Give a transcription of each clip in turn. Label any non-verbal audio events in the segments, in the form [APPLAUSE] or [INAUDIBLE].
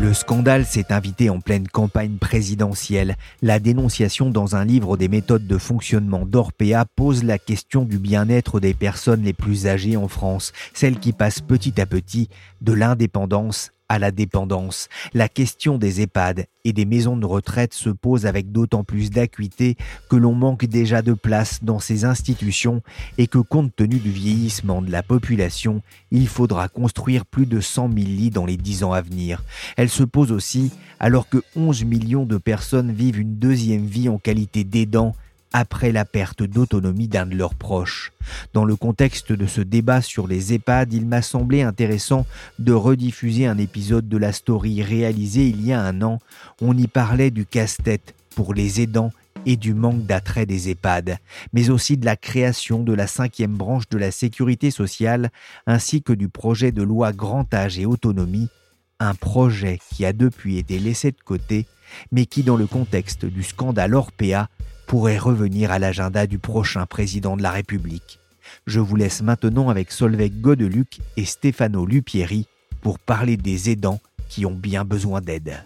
Le scandale s'est invité en pleine campagne présidentielle. La dénonciation dans un livre des méthodes de fonctionnement d'Orpea pose la question du bien-être des personnes les plus âgées en France, celles qui passent petit à petit de l'indépendance à la dépendance. La question des EHPAD et des maisons de retraite se pose avec d'autant plus d'acuité que l'on manque déjà de place dans ces institutions et que compte tenu du vieillissement de la population, il faudra construire plus de 100 000 lits dans les 10 ans à venir. Elle se pose aussi alors que 11 millions de personnes vivent une deuxième vie en qualité d'aidant après la perte d'autonomie d'un de leurs proches. Dans le contexte de ce débat sur les EHPAD, il m'a semblé intéressant de rediffuser un épisode de la story réalisé il y a un an. On y parlait du casse-tête pour les aidants et du manque d'attrait des EHPAD, mais aussi de la création de la cinquième branche de la sécurité sociale, ainsi que du projet de loi grand âge et autonomie, un projet qui a depuis été laissé de côté, mais qui, dans le contexte du scandale Orpea, pourrait revenir à l'agenda du prochain président de la République. Je vous laisse maintenant avec Solveig Godeluc et Stefano Lupieri pour parler des aidants qui ont bien besoin d'aide.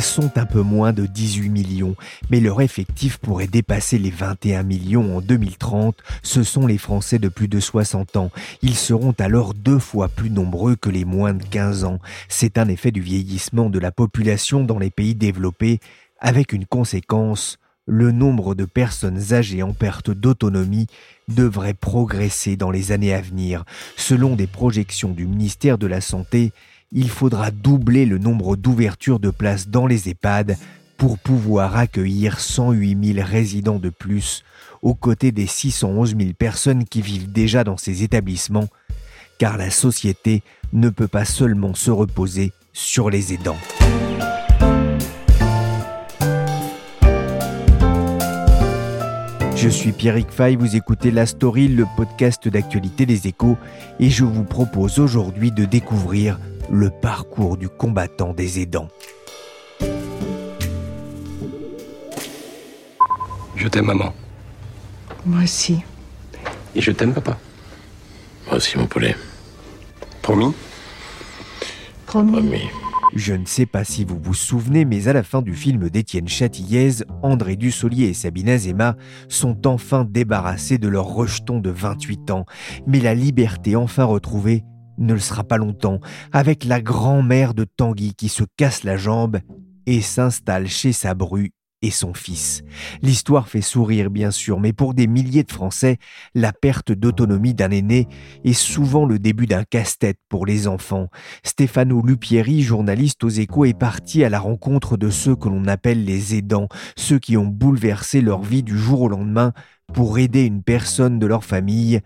Sont un peu moins de 18 millions, mais leur effectif pourrait dépasser les 21 millions en 2030. Ce sont les Français de plus de 60 ans. Ils seront alors deux fois plus nombreux que les moins de 15 ans. C'est un effet du vieillissement de la population dans les pays développés, avec une conséquence le nombre de personnes âgées en perte d'autonomie devrait progresser dans les années à venir. Selon des projections du ministère de la Santé, il faudra doubler le nombre d'ouvertures de places dans les EHPAD pour pouvoir accueillir 108 000 résidents de plus, aux côtés des 611 000 personnes qui vivent déjà dans ces établissements, car la société ne peut pas seulement se reposer sur les aidants. Je suis Pierrick Fay, vous écoutez La Story, le podcast d'actualité des échos, et je vous propose aujourd'hui de découvrir le parcours du combattant des aidants. Je t'aime, maman. Moi aussi. Et je t'aime, papa. Moi aussi, mon poulet. Promis? Promis. Promis. Je ne sais pas si vous vous souvenez, mais à la fin du film d'Étienne Châtillaise, André Dussolier et Sabine Azema sont enfin débarrassés de leur rejeton de 28 ans. Mais la liberté enfin retrouvée ne le sera pas longtemps, avec la grand-mère de Tanguy qui se casse la jambe et s'installe chez sa bru et son fils. L'histoire fait sourire bien sûr, mais pour des milliers de Français, la perte d'autonomie d'un aîné est souvent le début d'un casse-tête pour les enfants. Stefano Lupieri, journaliste aux échos, est parti à la rencontre de ceux que l'on appelle les aidants, ceux qui ont bouleversé leur vie du jour au lendemain pour aider une personne de leur famille.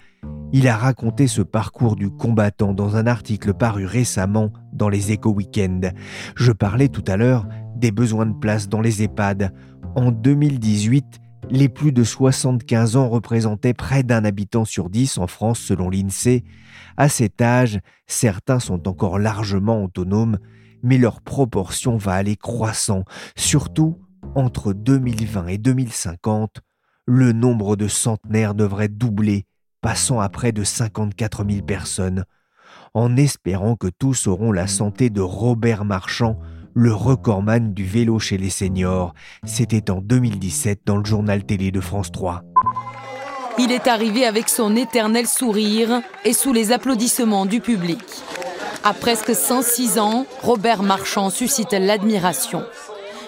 Il a raconté ce parcours du combattant dans un article paru récemment dans les Échos Weekend. Je parlais tout à l'heure des besoins de place dans les EHPAD. En 2018, les plus de 75 ans représentaient près d'un habitant sur dix en France selon l'INSEE. À cet âge, certains sont encore largement autonomes, mais leur proportion va aller croissant, surtout entre 2020 et 2050 le nombre de centenaires devrait doubler, passant à près de 54 000 personnes, en espérant que tous auront la santé de Robert Marchand, le recordman du vélo chez les seniors. C'était en 2017 dans le journal télé de France 3. Il est arrivé avec son éternel sourire et sous les applaudissements du public. À presque 106 ans, Robert Marchand suscite l'admiration.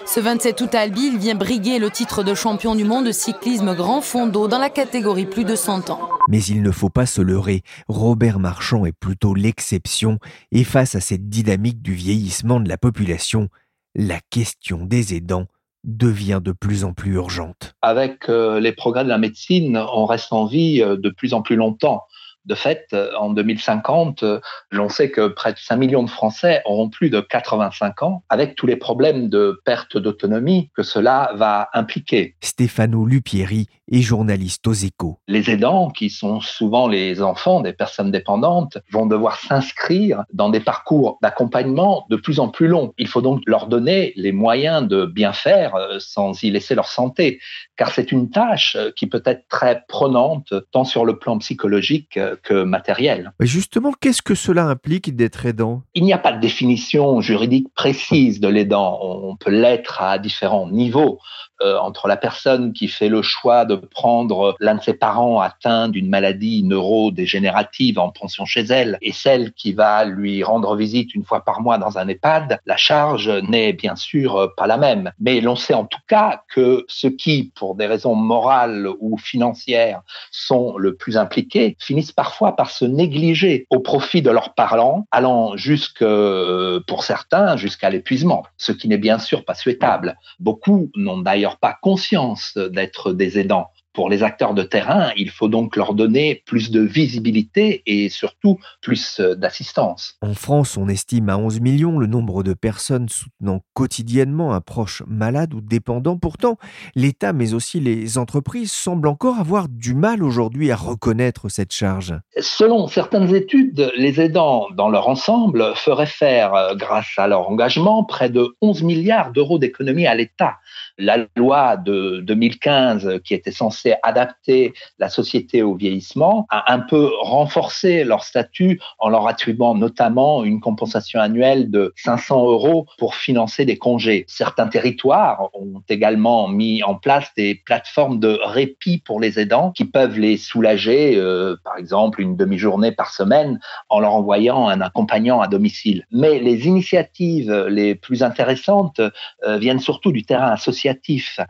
Ce 27 août à Albi, il vient briguer le titre de champion du monde de cyclisme grand fond d'eau dans la catégorie plus de 100 ans. Mais il ne faut pas se leurrer, Robert Marchand est plutôt l'exception et face à cette dynamique du vieillissement de la population, la question des aidants devient de plus en plus urgente. Avec euh, les progrès de la médecine, on reste en vie euh, de plus en plus longtemps. De fait, euh, en 2050, euh, l'on sait que près de 5 millions de Français auront plus de 85 ans, avec tous les problèmes de perte d'autonomie que cela va impliquer. Stéphano Lupieri est journaliste aux échos. Les aidants, qui sont souvent les enfants des personnes dépendantes, vont devoir s'inscrire dans des parcours d'accompagnement de plus en plus longs. Il faut donc leur donner les moyens de bien faire euh, sans y laisser leur santé, car c'est une tâche qui peut être très prenante, tant sur le plan psychologique que matériel. Justement, qu'est-ce que cela implique d'être aidant? Il n'y a pas de définition juridique précise de l'aidant. On peut l'être à différents niveaux. Euh, entre la personne qui fait le choix de prendre l'un de ses parents atteint d'une maladie neurodégénérative en pension chez elle et celle qui va lui rendre visite une fois par mois dans un EHPAD, la charge n'est bien sûr pas la même. Mais l'on sait en tout cas que ceux qui, pour des raisons morales ou financières, sont le plus impliqués, finissent parfois par se négliger au profit de leurs parents, allant jusque, euh, pour certains, jusqu'à l'épuisement, ce qui n'est bien sûr pas souhaitable. Beaucoup n'ont d'ailleurs pas conscience d'être des aidants. Pour les acteurs de terrain, il faut donc leur donner plus de visibilité et surtout plus d'assistance. En France, on estime à 11 millions le nombre de personnes soutenant quotidiennement un proche malade ou dépendant. Pourtant, l'État, mais aussi les entreprises, semblent encore avoir du mal aujourd'hui à reconnaître cette charge. Selon certaines études, les aidants, dans leur ensemble, feraient faire, euh, grâce à leur engagement, près de 11 milliards d'euros d'économies à l'État. La loi de 2015, qui était censée adapter la société au vieillissement, a un peu renforcé leur statut en leur attribuant notamment une compensation annuelle de 500 euros pour financer des congés. Certains territoires ont également mis en place des plateformes de répit pour les aidants qui peuvent les soulager, euh, par exemple une demi-journée par semaine, en leur envoyant un accompagnant à domicile. Mais les initiatives les plus intéressantes euh, viennent surtout du terrain associatif,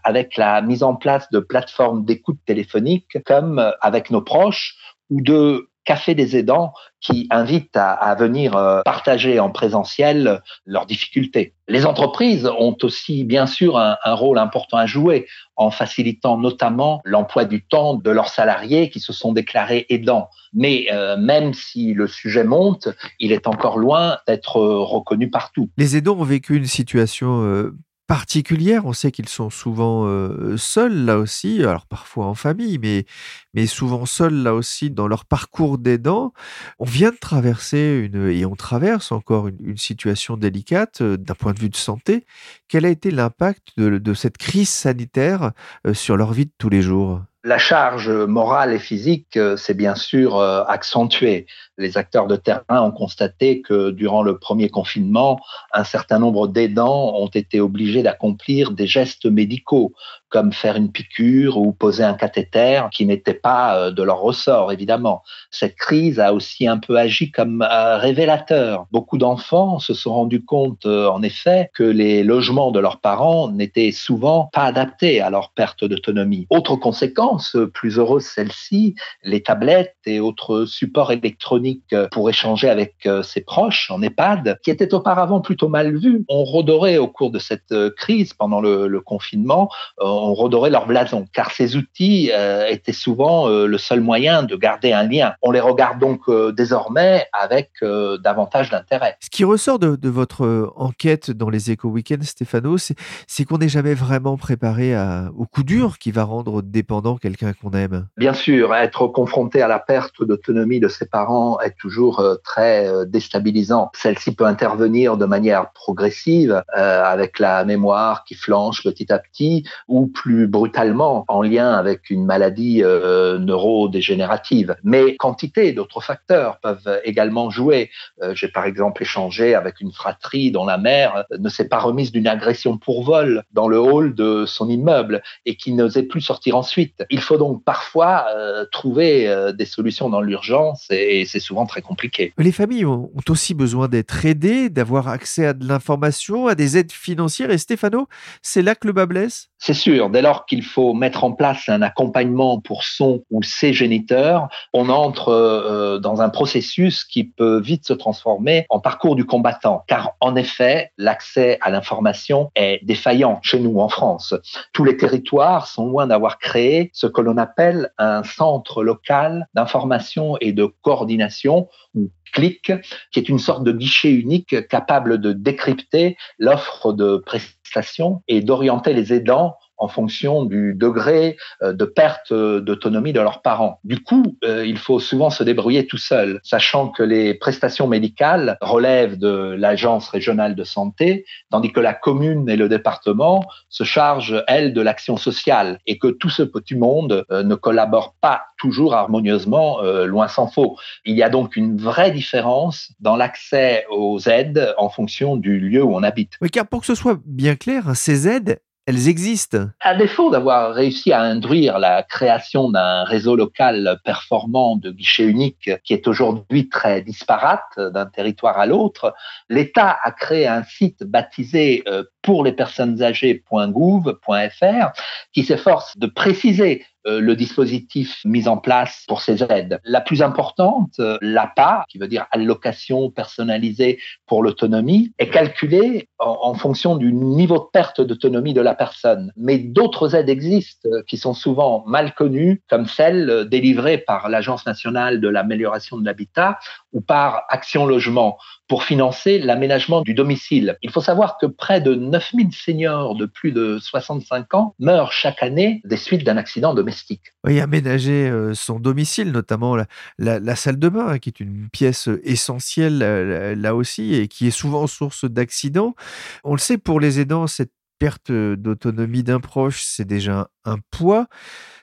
avec la mise en place de plateformes d'écoute téléphonique comme euh, avec nos proches ou de café des aidants qui invitent à, venir euh, partager en présentiel leurs difficultés. Les entreprises ont aussi bien sûr un, rôle important à jouer en facilitant notamment l'emploi du temps de leurs salariés qui se sont déclarés aidants. Mais euh, même si le sujet monte, il est encore loin d'être reconnu partout. Les aidants ont vécu une situation particulière. On sait qu'ils sont souvent euh, seuls là aussi, alors parfois en famille, mais, souvent seuls là aussi dans leur parcours d'aidant. On vient de traverser une, et on traverse encore une, situation délicate euh, d'un point de vue de santé. Quel a été l'impact de, cette crise sanitaire euh, sur leur vie de tous les jours? La charge morale et physique s'est bien sûr accentuée. Les acteurs de terrain ont constaté que durant le premier confinement, un certain nombre d'aidants ont été obligés d'accomplir des gestes médicaux, comme faire une piqûre ou poser un cathéter, qui n'était pas euh, de leur ressort, évidemment. Cette crise a aussi un peu agi comme un révélateur. Beaucoup d'enfants se sont rendus compte, euh, en effet, que les logements de leurs parents n'étaient souvent pas adaptés à leur perte d'autonomie. Autre conséquence, plus heureuse celle-ci, les tablettes et autres supports électroniques euh, pour échanger avec euh, ses proches en EHPAD, qui étaient auparavant plutôt mal vus, ont redoré au cours de cette euh, crise pendant le, confinement, redoré leur blason, car ces outils étaient souvent le seul moyen de garder un lien. On les regarde donc désormais avec davantage d'intérêt. Ce qui ressort de, votre enquête dans les éco-weekends, Stéphano, c'est qu'on n'est jamais vraiment préparé au coup dur qui va rendre dépendant quelqu'un qu'on aime. Bien sûr, être confronté à la perte d'autonomie de ses parents est toujours euh, très euh, déstabilisant. Celle-ci peut intervenir de manière progressive euh, avec la mémoire qui flanche petit à petit ou plus brutalement en lien avec une maladie neurodégénérative. Mais quantité d'autres facteurs peuvent également jouer. J'ai par exemple échangé avec une fratrie dont la mère ne s'est pas remise d'une agression pour vol dans le hall de son immeuble et qui n'osait plus sortir ensuite. Il faut donc parfois trouver des solutions dans l'urgence et c'est souvent très compliqué. Les familles ont aussi besoin d'être aidées, d'avoir accès à de l'information, à des aides financières. Et Stéphano, c'est là que le bas blesse? C'est sûr. Dès lors qu'il faut mettre en place un accompagnement pour son ou ses géniteurs, on entre euh, dans un processus qui peut vite se transformer en parcours du combattant. Car en effet, l'accès à l'information est défaillant chez nous en France. Tous les territoires sont loin d'avoir créé ce que l'on appelle un centre local d'information et de coordination ou CLIC, qui est une sorte de guichet unique capable de décrypter l'offre de prestations et d'orienter les aidants en fonction du degré euh, de perte d'autonomie de leurs parents. Du coup, euh, il faut souvent se débrouiller tout seul, sachant que les prestations médicales relèvent de l'agence régionale de santé, tandis que la commune et le département se chargent, elles, de l'action sociale, et que tout ce petit monde euh, ne collabore pas toujours harmonieusement, loin s'en faut. Il y a donc une vraie différence dans l'accès aux aides en fonction du lieu où on habite. Oui, car pour que ce soit bien clair, ces aides, elles existent. À défaut d'avoir réussi à induire la création d'un réseau local performant de guichets uniques qui est aujourd'hui très disparate d'un territoire à l'autre, l'État a créé un site baptisé euh, pour les personnes âgées.gouv.fr qui s'efforce de préciser le dispositif mis en place pour ces aides. La plus importante, euh, l'APA, qui veut dire allocation personnalisée pour l'autonomie, est calculée en, fonction du niveau de perte d'autonomie de la personne. Mais d'autres aides existent euh, qui sont souvent mal connues, comme celles délivrées par l'Agence nationale de l'amélioration de l'habitat ou par Action Logement pour financer l'aménagement du domicile. Il faut savoir que près de 9000 seniors de plus de 65 ans meurent chaque année des suites d'un accident domestique. Oui, aménager euh, son domicile, notamment la, salle de bain, hein, qui est une pièce essentielle euh, là aussi et qui est souvent source d'accidents. On le sait, pour les aidants, cette perte d'autonomie d'un proche, c'est déjà un poids.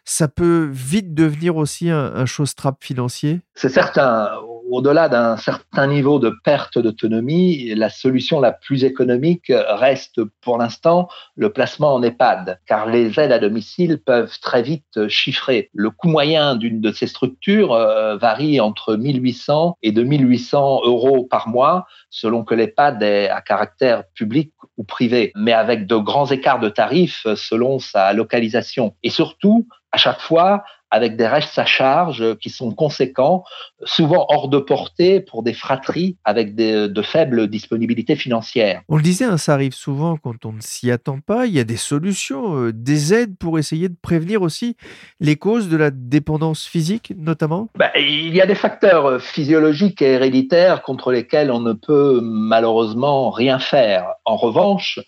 Ça peut vite devenir aussi un, un trap financier? C'est certain au-delà d'un certain niveau de perte d'autonomie, la solution la plus économique reste pour l'instant le placement en EHPAD, car les aides à domicile peuvent très vite chiffrer. Le coût moyen d'une de ces structures euh, varie entre 1800 et 2800 euros par mois, selon que l'EHPAD est à caractère public ou privé, mais avec de grands écarts de tarifs selon sa localisation. Et surtout, à chaque fois, avec des restes à charge qui sont conséquents, souvent hors de portée pour des fratries avec de faibles disponibilités financières. On le disait, hein, ça arrive souvent quand on ne s'y attend pas. Il y a des solutions, euh, des aides pour essayer de prévenir aussi les causes de la dépendance physique, notamment? Bah, Il y a des facteurs euh, physiologiques et héréditaires contre lesquels on ne peut malheureusement rien faire. En revanche,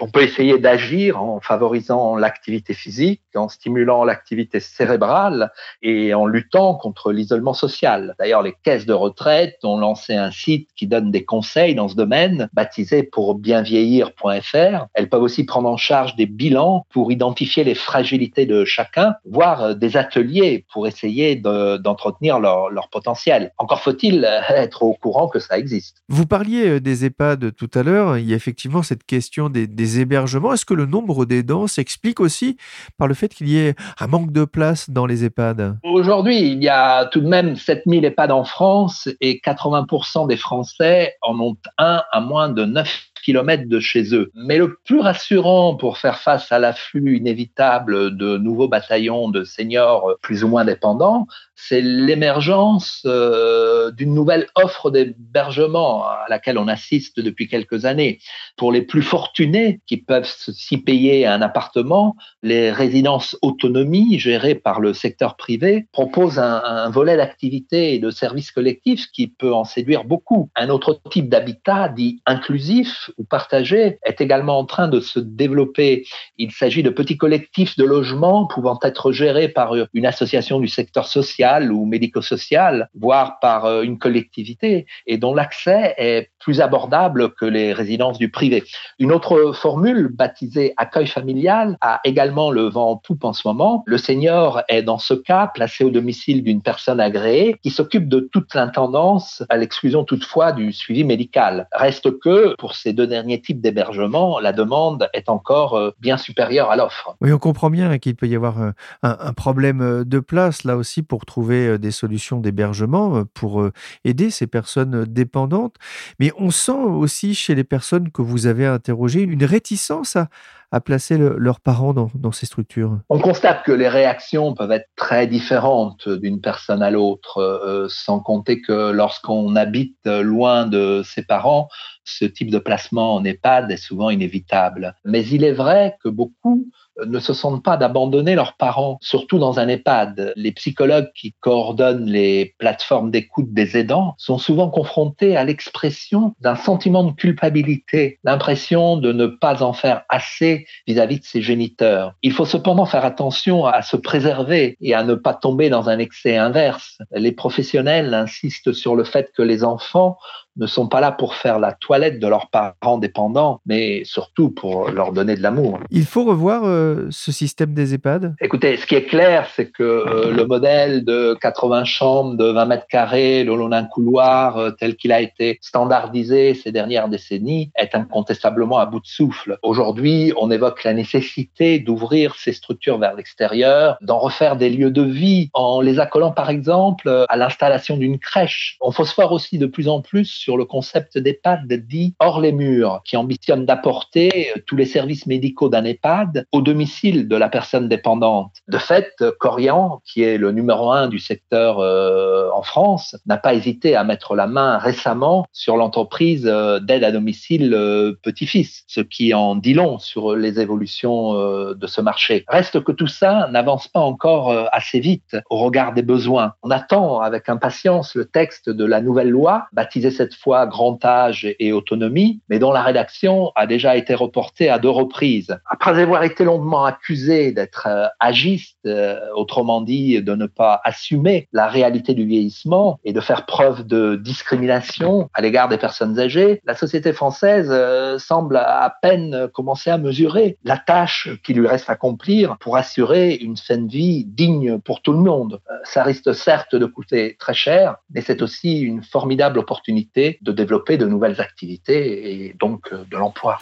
on peut essayer d'agir en favorisant l'activité physique, en stimulant l'activité cérébrale et en luttant contre l'isolement social. D'ailleurs, les caisses de retraite ont lancé un site qui donne des conseils dans ce domaine, baptisé pour bienvieillir.fr. Elles peuvent aussi prendre en charge des bilans pour identifier les fragilités de chacun, voire des ateliers pour essayer d'entretenir leur, potentiel. Encore faut-il être au courant que ça existe. Vous parliez euh, des EHPAD tout à l'heure. Il y a effectivement cette question des hébergements. Est-ce que le nombre d'aidants s'explique aussi par le fait qu'il y ait un manque de place dans les EHPAD? Aujourd'hui, il y a tout de même 7000 EHPAD en France et 80% des Français en ont un à moins de 9 kilomètres de chez eux. Mais le plus rassurant pour faire face à l'afflux inévitable de nouveaux bataillons de seniors plus ou moins dépendants, c'est l'émergence euh, d'une nouvelle offre d'hébergement à laquelle on assiste depuis quelques années. Pour les plus fortunés qui peuvent s'y payer un appartement, les résidences autonomie gérées par le secteur privé proposent un volet d'activité et de services collectifs qui peut en séduire beaucoup. Un autre type d'habitat dit inclusif ou partagé est également en train de se développer. Il s'agit de petits collectifs de logements pouvant être gérés par une association du secteur social ou médico-social, voire par euh, une collectivité, et dont l'accès est plus abordable que les résidences du privé. Une autre formule, baptisée accueil familial, a également le vent en poupe en ce moment. Le senior est dans ce cas placé au domicile d'une personne agréée qui s'occupe de toute l'intendance, à l'exclusion toutefois du suivi médical. Reste que, pour ces deux derniers types d'hébergement, la demande est encore euh, bien supérieure à l'offre. Oui, on comprend bien qu'il peut y avoir euh, un, un problème de place là aussi pour trouver des solutions d'hébergement pour aider ces personnes dépendantes. Mais on sent aussi chez les personnes que vous avez interrogées une réticence à, à placer leurs parents dans, ces structures? On constate que les réactions peuvent être très différentes d'une personne à l'autre, euh, sans compter que lorsqu'on habite loin de ses parents, ce type de placement en EHPAD est souvent inévitable. Mais il est vrai que beaucoup ne se sentent pas d'abandonner leurs parents, surtout dans un EHPAD. Les psychologues qui coordonnent les plateformes d'écoute des aidants sont souvent confrontés à l'expression d'un sentiment de culpabilité, l'impression de ne pas en faire assez vis-à-vis de ses géniteurs. Il faut cependant faire attention à se préserver et à ne pas tomber dans un excès inverse. Les professionnels insistent sur le fait que les enfants ne sont pas là pour faire la toilette de leurs parents dépendants, mais surtout pour leur donner de l'amour. Il faut revoir euh, ce système des EHPAD? Écoutez, ce qui est clair, c'est que euh, le modèle de 80 chambres, de 20 mètres carrés, le long d'un couloir, euh, tel qu'il a été standardisé ces dernières décennies, est incontestablement à bout de souffle. Aujourd'hui, on évoque la nécessité d'ouvrir ces structures vers l'extérieur, d'en refaire des lieux de vie, en les accolant par exemple à l'installation d'une crèche. On phosphore aussi de plus en plus sur le concept d'EHPAD dit hors les murs, qui ambitionne d'apporter tous les services médicaux d'un EHPAD au domicile de la personne dépendante. De fait, Corian, qui est le numéro un du secteur euh, en France, n'a pas hésité à mettre la main récemment sur l'entreprise euh, d'aide à domicile euh, petit-fils, ce qui en dit long sur les évolutions de ce marché. Reste que tout ça n'avance pas encore assez vite au regard des besoins. On attend avec impatience le texte de la nouvelle loi, baptisée cette fois grand âge et autonomie, mais dont la rédaction a déjà été reportée à deux reprises. Après avoir été longuement accusé d'être euh, agiste, euh, autrement dit de ne pas assumer la réalité du vieillissement et de faire preuve de discrimination à l'égard des personnes âgées, la société française euh, semble à peine commencer à mesurer la tâche qui lui reste à accomplir pour assurer une fin de vie digne pour tout le monde. Ça risque certes de coûter très cher, mais c'est aussi une formidable opportunité de développer de nouvelles activités et donc euh, de l'emploi.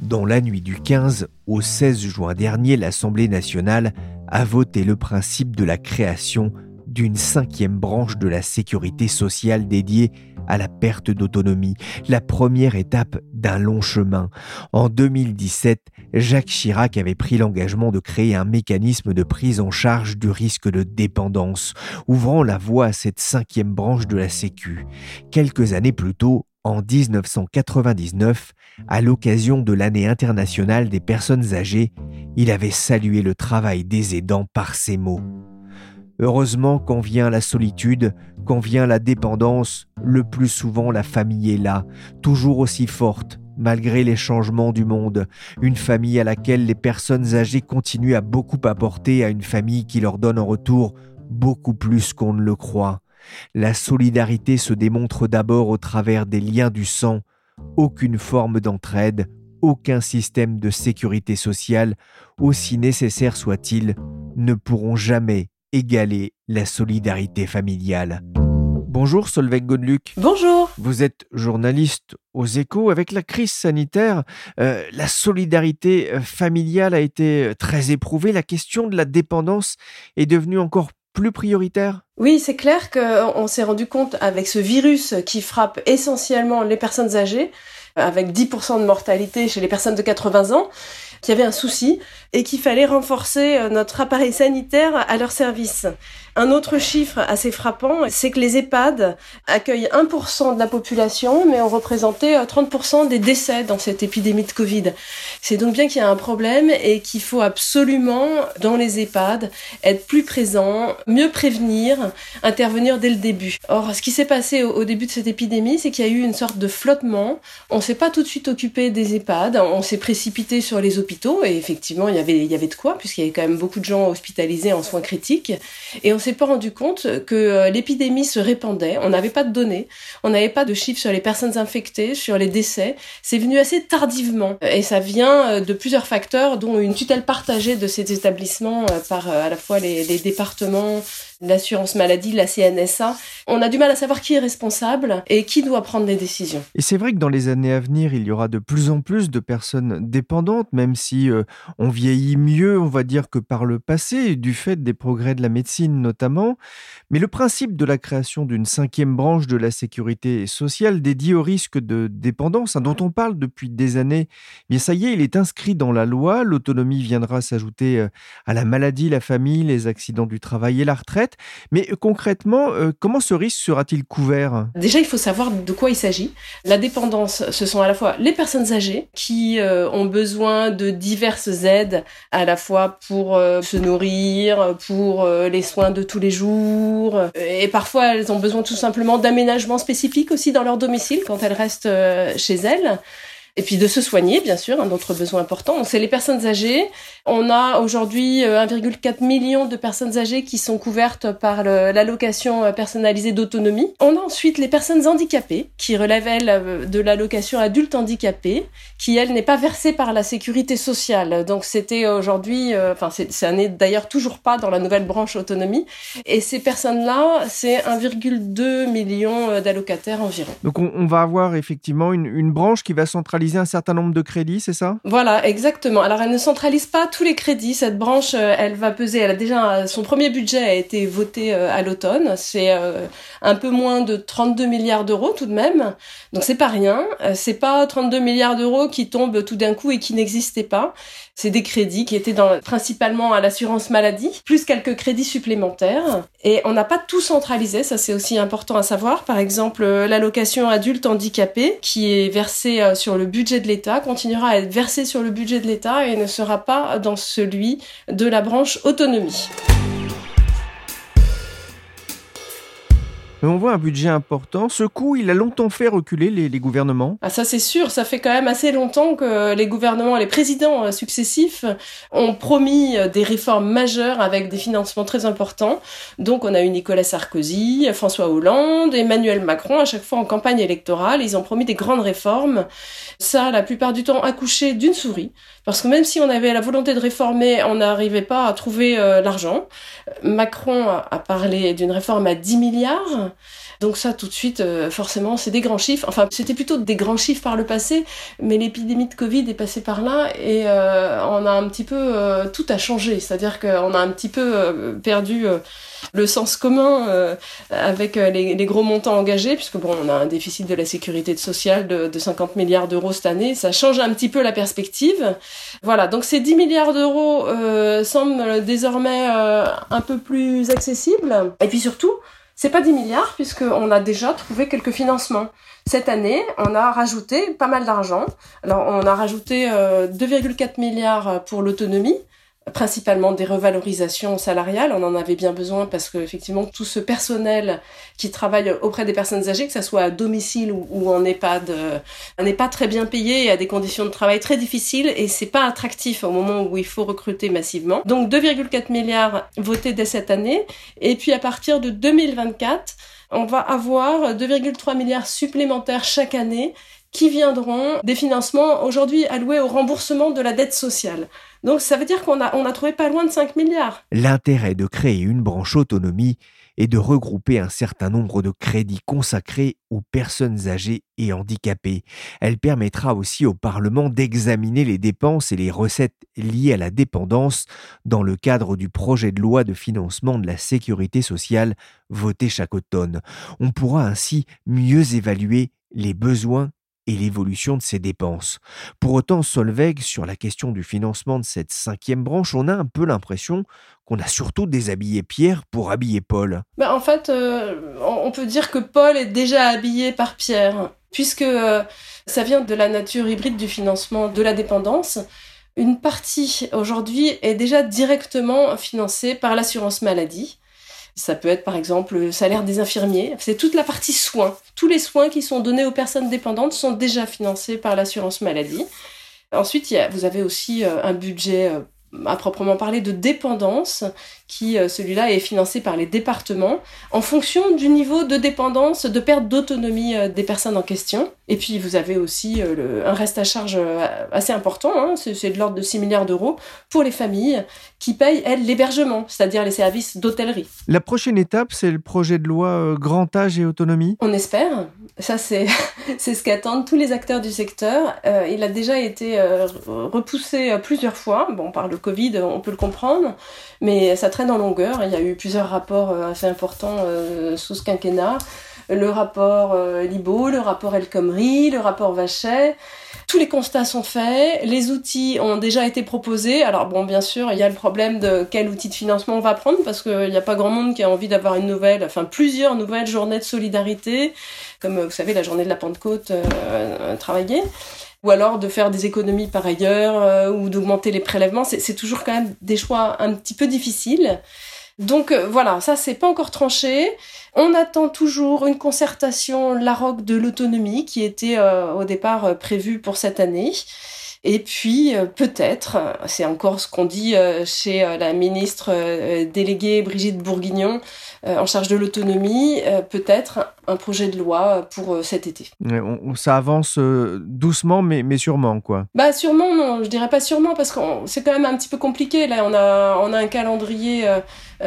Dans la nuit du 15 au 16 juin dernier, l'Assemblée nationale a voté le principe de la création d'une cinquième branche de la sécurité sociale dédiée à la perte d'autonomie, la première étape d'un long chemin. En 2017, Jacques Chirac avait pris l'engagement de créer un mécanisme de prise en charge du risque de dépendance, ouvrant la voie à cette cinquième branche de la Sécu. Quelques années plus tôt, en 1999, à l'occasion de l'année internationale des personnes âgées, il avait salué le travail des aidants par ces mots. Heureusement, quand vient la solitude, quand vient la dépendance, le plus souvent la famille est là, toujours aussi forte, malgré les changements du monde, une famille à laquelle les personnes âgées continuent à beaucoup apporter à une famille qui leur donne en retour beaucoup plus qu'on ne le croit. La solidarité se démontre d'abord au travers des liens du sang, aucune forme d'entraide, aucun système de sécurité sociale, aussi nécessaire soit-il, ne pourront jamais égaler la solidarité familiale. Bonjour Solveig Godluc. Bonjour. Vous êtes journaliste aux échos. Avec la crise sanitaire, euh, la solidarité euh, familiale a été euh, très éprouvée. La question de la dépendance est devenue encore plus prioritaire Oui, c'est clair qu'on s'est rendu compte avec ce virus qui frappe essentiellement les personnes âgées, avec 10% de mortalité chez les personnes de 80 ans, qu'il y avait un souci et qu'il fallait renforcer euh, notre appareil sanitaire à leur service. Un autre chiffre assez frappant, c'est que les EHPAD accueillent 1% de la population, mais ont représenté 30% euh, des décès dans cette épidémie de Covid. C'est donc bien qu'il y a un problème et qu'il faut absolument, dans les EHPAD, être plus présent, mieux prévenir, intervenir dès le début. Or, ce qui s'est passé au, début de cette épidémie, c'est qu'il y a eu une sorte de flottement. On s'est pas tout de suite occupé des EHPAD, on s'est précipité sur les hôpitaux, et effectivement, il y il y avait de quoi, puisqu'il y avait quand même beaucoup de gens hospitalisés en soins critiques, et on s'est pas rendu compte que euh, l'épidémie se répandait. On n'avait pas de données, on n'avait pas de chiffres sur les personnes infectées, sur les décès. C'est venu assez tardivement et ça vient euh, de plusieurs facteurs, dont une tutelle partagée de ces établissements euh, par à la fois les départements, l'assurance maladie, la CNSA. On a du mal à savoir qui est responsable et qui doit prendre les décisions. Et c'est vrai que dans les années à venir, il y aura de plus en plus de personnes dépendantes, même si euh, on vieillit mieux, on va dire, que par le passé, du fait des progrès de la médecine notamment. Mais le principe de la création d'une cinquième branche de la sécurité sociale dédiée au risque de dépendance, hein, dont on parle depuis des années, eh bien ça y est, il est inscrit dans la loi. L'autonomie viendra s'ajouter euh, à la maladie, la famille, les accidents du travail et la retraite. Mais euh, concrètement, comment ce risque sera-t-il couvert? Déjà, il faut savoir de quoi il s'agit. La dépendance, ce sont à la fois les personnes âgées qui ont besoin de diverses aides, à la fois pour se nourrir, pour les soins de tous les jours. Et parfois, elles ont besoin tout simplement d'aménagements spécifiques aussi dans leur domicile quand elles restent euh, chez elles. Et puis de se soigner, bien sûr, un autre besoin important. C'est les personnes âgées. On a aujourd'hui 1,4 euh, million de personnes âgées qui sont couvertes par l'allocation euh, personnalisée d'autonomie. On a ensuite les personnes handicapées qui relèvent, elles, euh, de l'allocation adulte handicapé, qui, elle, n'est pas versée par la sécurité sociale. Donc c'était aujourd'hui, enfin, ça n'est d'ailleurs toujours pas dans la nouvelle branche autonomie. Et ces personnes-là, c'est 1,2 million d'allocataires environ. Donc on, on, va avoir effectivement une, une branche qui va centraliser un certain nombre de crédits, c'est ça? Voilà, exactement. Alors elle ne centralise pas tous les crédits. Cette branche, euh, elle va peser. Elle a déjà son premier budget a été voté euh, à l'automne. C'est euh, un peu moins de 32 milliards d'euros tout de même. Donc c'est pas rien. C'est pas 32 milliards d'euros qui tombent tout d'un coup et qui n'existaient pas. C'est des crédits qui étaient principalement à l'assurance maladie, plus quelques crédits supplémentaires. Et on n'a pas tout centralisé, ça c'est aussi important à savoir. Par exemple, l'allocation adulte handicapé, qui est versée sur le budget de l'État, continuera à être versée sur le budget de l'État et ne sera pas dans celui de la branche autonomie. On voit un budget important. Ce coup, il a longtemps fait reculer les, gouvernements. Ah, ça c'est sûr, ça fait quand même assez longtemps que les gouvernements, les présidents euh, successifs ont promis euh, des réformes majeures avec des financements très importants. Donc on a eu Nicolas Sarkozy, François Hollande, Emmanuel Macron, à chaque fois en campagne électorale, ils ont promis des grandes réformes. Ça, la plupart du temps, accouché d'une souris. Parce que même si on avait la volonté de réformer, on n'arrivait pas à trouver euh, l'argent. Macron a parlé d'une réforme à 10 milliards. Donc ça, tout de suite, euh, forcément, c'est des grands chiffres. Enfin, c'était plutôt des grands chiffres par le passé, mais l'épidémie de Covid est passée par là et euh, on a un petit peu euh, tout a changé. C'est-à-dire qu'on a un petit peu perdu le sens commun avec les, gros montants engagés, puisque bon, on a un déficit de la sécurité sociale de, de 50 milliards d'euros cette année. Ça change un petit peu la perspective. Voilà, donc ces 10 milliards d'euros semblent désormais un peu plus accessibles. Et puis surtout, c'est pas 10 milliards puisqu'on a déjà trouvé quelques financements. Cette année, on a rajouté pas mal d'argent. Alors, on a rajouté 2,4 euh, milliards pour l'autonomie, principalement des revalorisations salariales. On en avait bien besoin parce que effectivement tout ce personnel qui travaille auprès des personnes âgées, que ce soit à domicile ou, en EHPAD, euh, n'est pas très bien payé et a des conditions de travail très difficiles et c'est pas attractif au moment où il faut recruter massivement. Donc 2,4 milliards votés dès cette année et puis à partir de 2024, on va avoir 2,3 milliards supplémentaires chaque année qui viendront des financements aujourd'hui alloués au remboursement de la dette sociale. Donc ça veut dire qu'on a, on trouvé pas loin de 5 milliards. L'intérêt de créer une branche autonomie est de regrouper un certain nombre de crédits consacrés aux personnes âgées et handicapées. Elle permettra aussi au Parlement d'examiner les dépenses et les recettes liées à la dépendance dans le cadre du projet de loi de financement de la sécurité sociale voté chaque automne. On pourra ainsi mieux évaluer les besoins et l'évolution de ses dépenses. Pour autant, Solveig, sur la question du financement de cette cinquième branche, on a un peu l'impression qu'on a surtout déshabillé Pierre pour habiller Paul. Bah en fait, euh, on peut dire que Paul est déjà habillé par Pierre, puisque euh, ça vient de la nature hybride du financement de la dépendance. Une partie aujourd'hui est déjà directement financée par l'assurance maladie ça peut être par exemple le salaire des infirmiers. C'est toute la partie soins. Tous les soins qui sont donnés aux personnes dépendantes sont déjà financés par l'assurance maladie. Ensuite, vous avez aussi euh, un budget euh, à proprement parler de dépendance, qui euh, celui-là est financé par les départements en fonction du niveau de dépendance, de perte d'autonomie des personnes en question. Et puis vous avez aussi euh, un reste à charge euh, assez important, hein, c'est de l'ordre de 6 milliards d'euros pour les familles qui payent, elles, l'hébergement, c'est-à-dire les services d'hôtellerie. La prochaine étape, c'est le projet de loi euh, grand âge et autonomie On espère. Ça, c'est [LAUGHS] ce qu'attendent tous les acteurs du secteur. il a déjà été repoussé plusieurs fois. Bon, par le Covid, on peut le comprendre, mais ça traîne en longueur. Il y a eu plusieurs rapports assez importants sous ce quinquennat le rapport euh, Libo, le rapport El Khomri, le rapport Vachet. Tous les constats sont faits, les outils ont déjà été proposés. Alors bon, bien sûr, il y a le problème de quel outil de financement on va prendre parce qu'il n'y a pas grand monde qui a envie d'avoir une nouvelle, enfin plusieurs nouvelles journées de solidarité, comme vous savez la journée de la Pentecôte euh, euh travaillée ou alors de faire des économies par ailleurs, euh, ou d'augmenter les prélèvements. C'est toujours quand même des choix un petit peu difficiles. Donc euh, voilà, ça c'est pas encore tranché. On attend toujours une concertation LAROC de l'autonomie qui était euh, au départ euh, prévue pour cette année. Et puis peut-être, c'est encore ce qu'on dit chez la ministre déléguée Brigitte Bourguignon en charge de l'autonomie, peut-être un projet de loi pour euh, cet été. ça avance euh, doucement, mais, mais sûrement, quoi. Bah sûrement, non, je dirais pas sûrement, parce que c'est quand même un petit peu compliqué. Là, on a, on a un calendrier euh,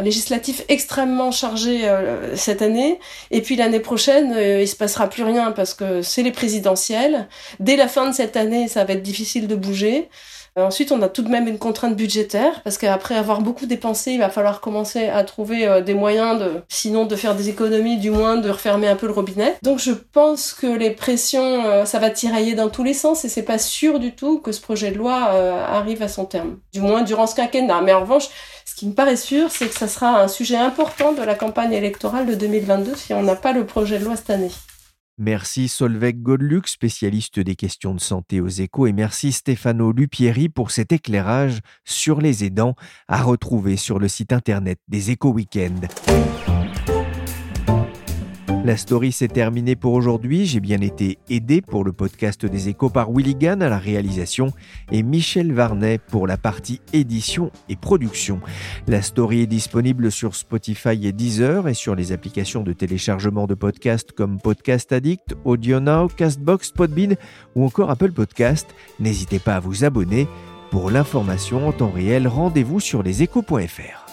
législatif extrêmement chargé cette année, et puis l'année prochaine, il se passera plus rien, parce que c'est les présidentielles. Dès la fin de cette année, ça va être difficile de bouger. Euh, ensuite, on a tout de même une contrainte budgétaire parce qu'après avoir beaucoup dépensé, il va falloir commencer à trouver euh, des moyens sinon de faire des économies, du moins de refermer un peu le robinet. Donc, je pense que les pressions, euh, ça va tirailler dans tous les sens et c'est pas sûr du tout que ce projet de loi arrive à son terme. Du moins durant ce quinquennat. Mais en revanche, ce qui me paraît sûr, c'est que ça sera un sujet important de la campagne électorale de 2022 si on n'a pas le projet de loi cette année. Merci Solveig Godluc, spécialiste des questions de santé aux échos, et merci Stefano Lupieri pour cet éclairage sur les aidants à retrouver sur le site internet des échos Weekend. La story s'est terminée pour aujourd'hui. J'ai bien été aidé pour le podcast des échos par Willigan à la réalisation et Michel Varnet pour la partie édition et production. La story est disponible sur Spotify et Deezer et sur les applications de téléchargement de podcasts comme Podcast Addict, AudioNow, Castbox, Podbean ou encore Apple Podcast. N'hésitez pas à vous abonner. Pour l'information en temps réel, rendez-vous sur leséchos.fr.